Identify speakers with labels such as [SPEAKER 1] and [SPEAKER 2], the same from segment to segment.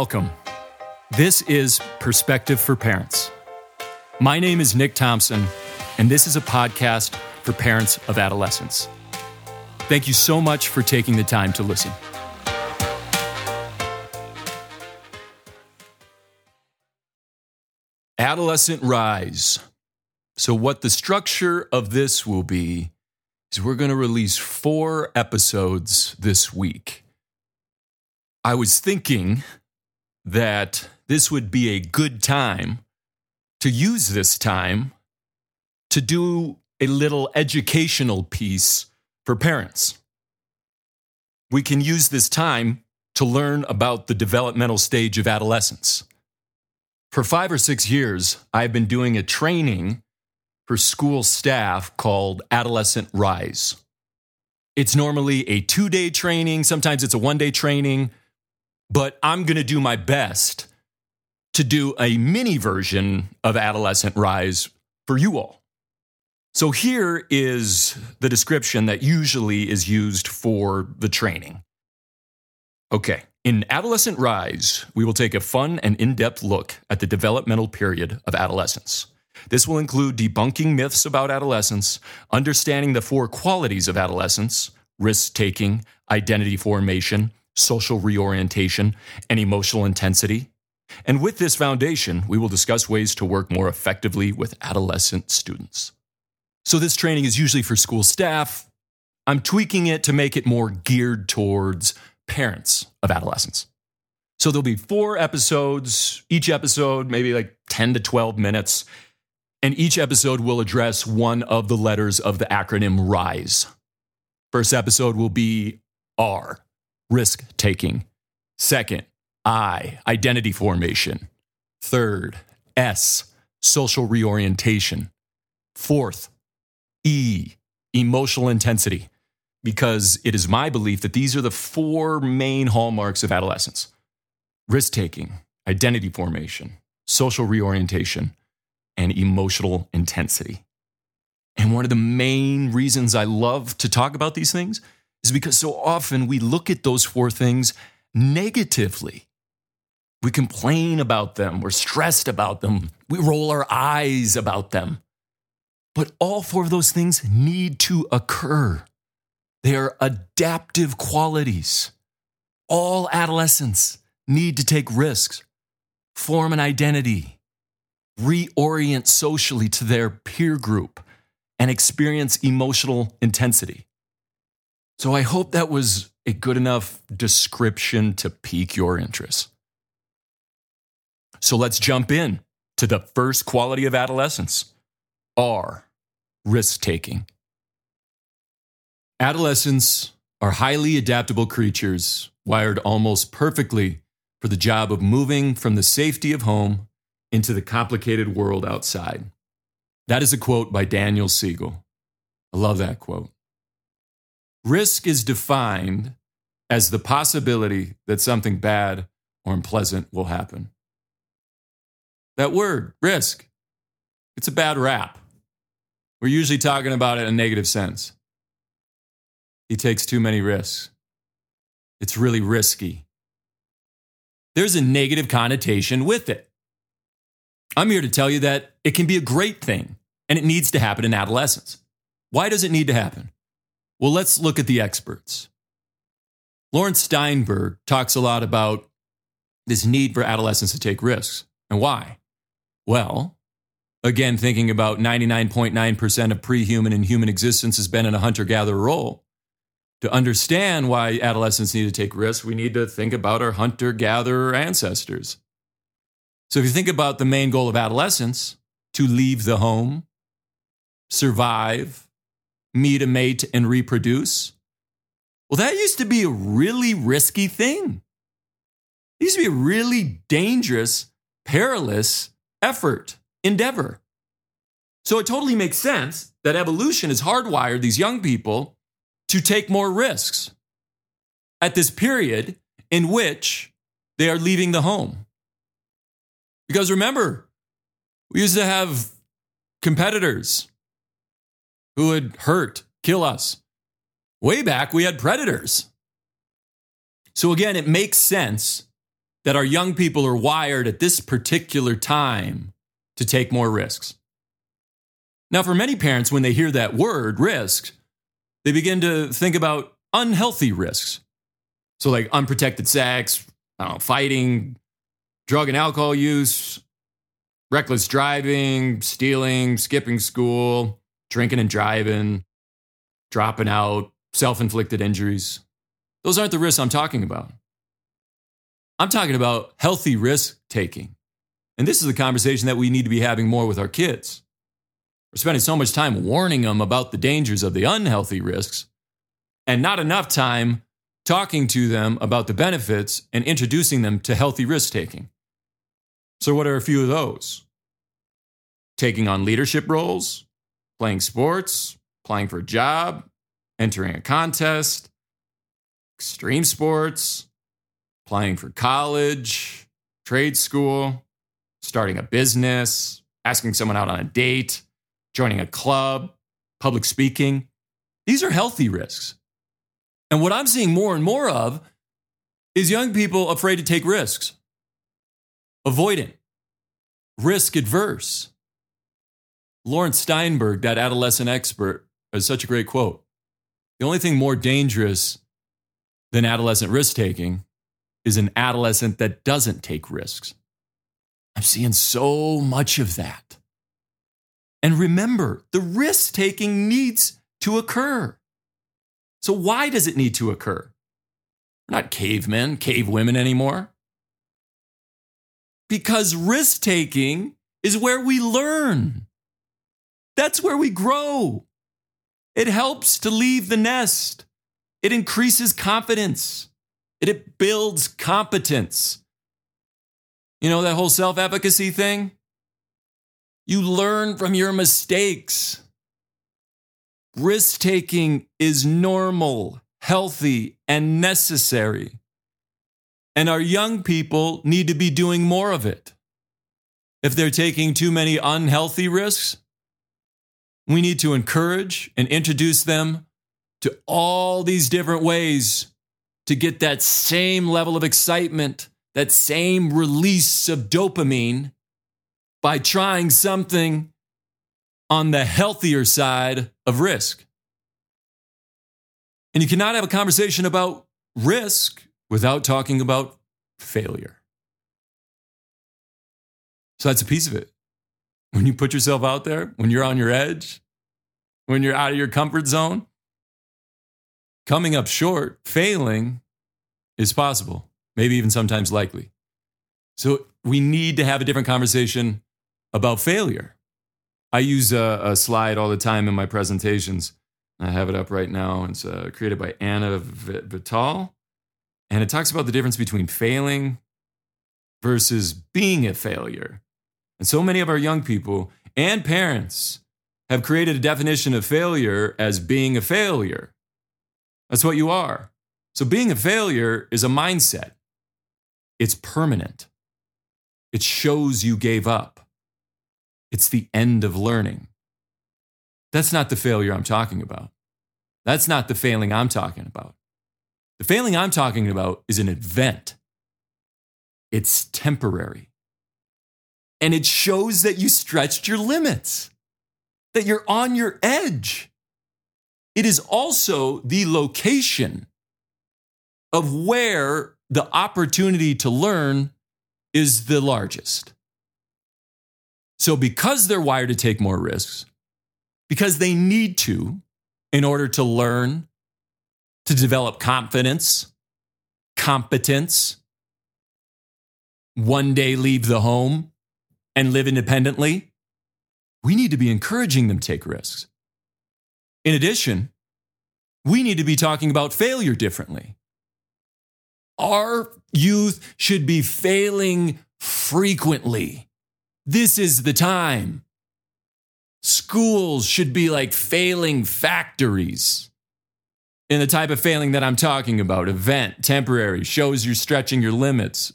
[SPEAKER 1] Welcome. This is Perspective for Parents. My name is Nick Thompson, and this is a podcast for parents of adolescents. Thank you so much for taking the time to listen. Adolescent Rise. So, what the structure of this will be is we're going to release four episodes this week. I was thinking that this would be a good time to use this time to do a little educational piece for parents. We can use this time to learn about the developmental stage of adolescence. For five or six years, I've been doing a training for school staff called Adolescent Rise. It's normally a two day training, sometimes it's a one day training, but I'm going to do my best to do a mini version of Adolescent Rise for you all. So here is the description that usually is used for the training. Okay, in Adolescent Rise, we will take a fun and in depth look at the developmental period of adolescence. This will include debunking myths about adolescence, understanding the four qualities of adolescence risk taking, identity formation, social reorientation, and emotional intensity. And with this foundation, we will discuss ways to work more effectively with adolescent students. So, this training is usually for school staff. I'm tweaking it to make it more geared towards parents of adolescents. So there'll be four episodes, each episode, maybe like 10 to 12 minutes. And each episode will address one of the letters of the acronym RISE. First episode will be R, risk taking. Second, I, identity formation. Third, S, social reorientation. Fourth, E, emotional intensity because it is my belief that these are the four main hallmarks of adolescence risk taking, identity formation, social reorientation, and emotional intensity. And one of the main reasons I love to talk about these things is because so often we look at those four things negatively. We complain about them, we're stressed about them, we roll our eyes about them. But all four of those things need to occur. They are adaptive qualities. All adolescents need to take risks, form an identity, reorient socially to their peer group, and experience emotional intensity. So I hope that was a good enough description to pique your interest. So let's jump in to the first quality of adolescence R, risk taking. Adolescents are highly adaptable creatures wired almost perfectly for the job of moving from the safety of home into the complicated world outside. That is a quote by Daniel Siegel. I love that quote. Risk is defined as the possibility that something bad or unpleasant will happen. That word, risk, it's a bad rap. We're usually talking about it in a negative sense. He takes too many risks. It's really risky. There's a negative connotation with it. I'm here to tell you that it can be a great thing and it needs to happen in adolescence. Why does it need to happen? Well, let's look at the experts. Laurence Steinberg talks a lot about this need for adolescents to take risks. And why? Well, again, thinking about 99.9% of pre human and human existence has been in a hunter gatherer role to understand why adolescents need to take risks, we need to think about our hunter gatherer ancestors. So, if you think about the main goal of adolescence, to leave the home, survive, meet a mate, and reproduce, well, that used to be a really risky thing. It used to be a really dangerous, perilous effort, endeavor. So, it totally makes sense that evolution has hardwired these young people to take more risks at this period in which they are leaving the home. Because remember, we used to have competitors who would hurt, kill us. Way back, we had predators. So again, it makes sense that our young people are wired at this particular time to take more risks. Now, for many parents, when they hear that word, risk, they begin to think about unhealthy risks. So, like unprotected sex, know, fighting, drug and alcohol use, reckless driving, stealing, skipping school, drinking and driving, dropping out, self inflicted injuries. Those aren't the risks I'm talking about. I'm talking about healthy risk taking. And this is a conversation that we need to be having more with our kids. We're spending so much time warning them about the dangers of the unhealthy risks and not enough time talking to them about the benefits and introducing them to healthy risk taking. So, what are a few of those? Taking on leadership roles, playing sports, applying for a job, entering a contest, extreme sports, applying for college, trade school, starting a business, asking someone out on a date, joining a club, public speaking. These are healthy risks. And what I'm seeing more and more of is young people afraid to take risks, avoidant, risk adverse. Laurence Steinberg, that adolescent expert, has such a great quote. The only thing more dangerous than adolescent risk taking is an adolescent that doesn't take risks. I'm seeing so much of that. And remember, the risk taking needs to occur. So, why does it need to occur? We're not cavemen, cave women anymore. Because risk taking is where we learn. That's where we grow. It helps to leave the nest. It increases confidence. It builds competence. You know that whole self efficacy thing? You learn from your mistakes. Risk taking is normal, healthy, and necessary. And our young people need to be doing more of it. If they're taking too many unhealthy risks, we need to encourage and introduce them to all these different ways to get that same level of excitement, that same release of dopamine by trying something on the healthier side of risk. And you cannot have a conversation about risk without talking about failure. So that's a piece of it. When you put yourself out there, when you're on your edge, when you're out of your comfort zone, coming up short, failing is possible, maybe even sometimes likely. So we need to have a different conversation about failure. I use a, a slide all the time in my presentations. I have it up right now. It's uh, created by Anna Vital. And it talks about the difference between failing versus being a failure. And so many of our young people and parents have created a definition of failure as being a failure. That's what you are. So being a failure is a mindset, it's permanent, it shows you gave up, it's the end of learning. That's not the failure I'm talking about. That's not the failing I'm talking about. The failing I'm talking about is an event. It's temporary. And it shows that you stretched your limits, that you're on your edge. It is also the location of where the opportunity to learn is the largest. So, because they're wired to take more risks, because they need to in order to learn, to develop confidence, competence, one day leave the home and live independently, we need to be encouraging them to take risks. In addition, we need to be talking about failure differently. Our youth should be failing frequently. This is the time. Schools should be like failing factories. In the type of failing that I'm talking about, event, temporary, shows you're stretching your limits,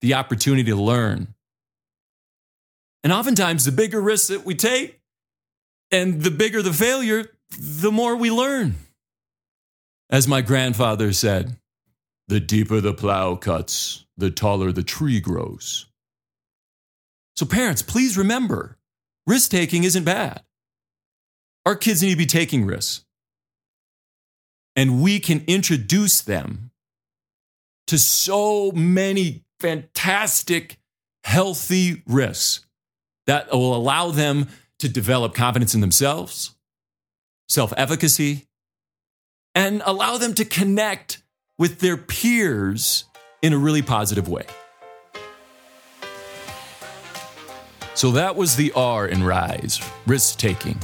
[SPEAKER 1] the opportunity to learn. And oftentimes, the bigger risks that we take and the bigger the failure, the more we learn. As my grandfather said, The deeper the plow cuts, the taller the tree grows. So, parents, please remember risk taking isn't bad. Our kids need to be taking risks. And we can introduce them to so many fantastic, healthy risks that will allow them to develop confidence in themselves, self efficacy, and allow them to connect with their peers in a really positive way. So that was the R in Rise, risk taking.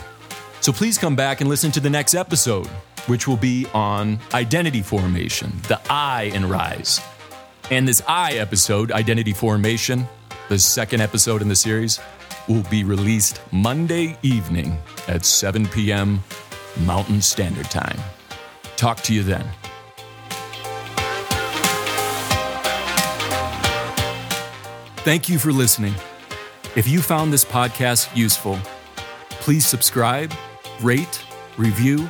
[SPEAKER 1] So please come back and listen to the next episode, which will be on identity formation, the I in Rise. And this I episode, Identity Formation, the second episode in the series, will be released Monday evening at 7 p.m. Mountain Standard Time. Talk to you then. Thank you for listening. If you found this podcast useful, please subscribe, rate, review,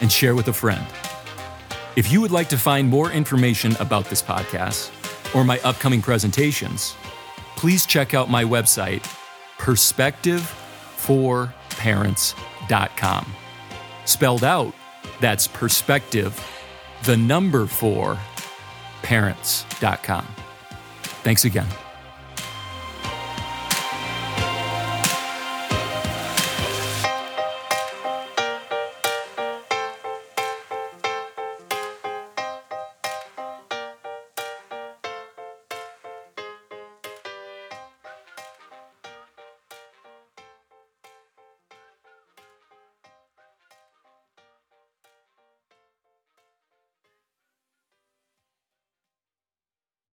[SPEAKER 1] and share with a friend. If you would like to find more information about this podcast or my upcoming presentations, please check out my website, perspective4parents.com. Spelled out, that's perspective, the number four, parents.com. Thanks again.